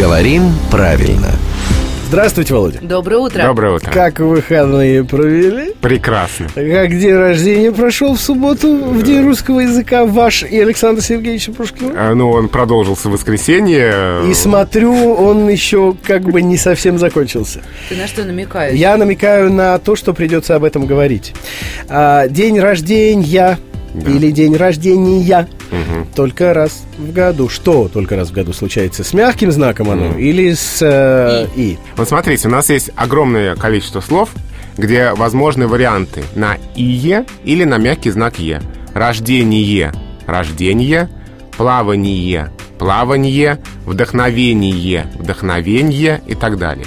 Говорим правильно. Здравствуйте, Володя. Доброе утро. Доброе утро. Как выходные провели? Прекрасно. Как день рождения прошел в субботу в День русского языка ваш и Александра Сергеевича Пушкина? А, Ну, он продолжился в воскресенье. И смотрю, он еще как бы не совсем закончился. Ты на что намекаешь? Я намекаю на то, что придется об этом говорить. А, день рождения или день рождения только раз в году. Что только раз в году случается? С мягким знаком оно или с э, и? Вот смотрите, у нас есть огромное количество слов, где возможны варианты на «ие» или на мягкий знак «е». Рождение – рождение, плавание – плавание, вдохновение – вдохновение и так далее.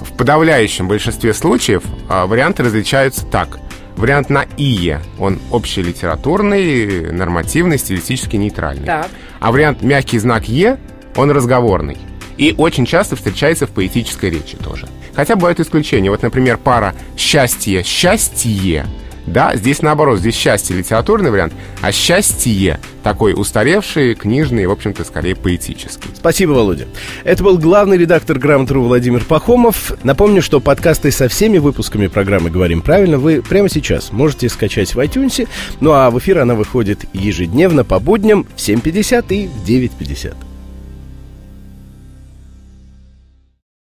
В подавляющем большинстве случаев а, варианты различаются так. Вариант на «ие» – он общелитературный, нормативный, стилистически нейтральный. Так. А вариант мягкий знак «е» – он разговорный. И очень часто встречается в поэтической речи тоже. Хотя бывают исключения. Вот, например, пара «счастье», «счастье». Да, здесь наоборот, здесь счастье литературный вариант, а счастье такой устаревший, книжный, в общем-то, скорее поэтический. Спасибо, Володя. Это был главный редактор Грамотру Владимир Пахомов. Напомню, что подкасты со всеми выпусками программы «Говорим правильно» вы прямо сейчас можете скачать в iTunes. Ну а в эфир она выходит ежедневно по будням в 7.50 и в 9.50.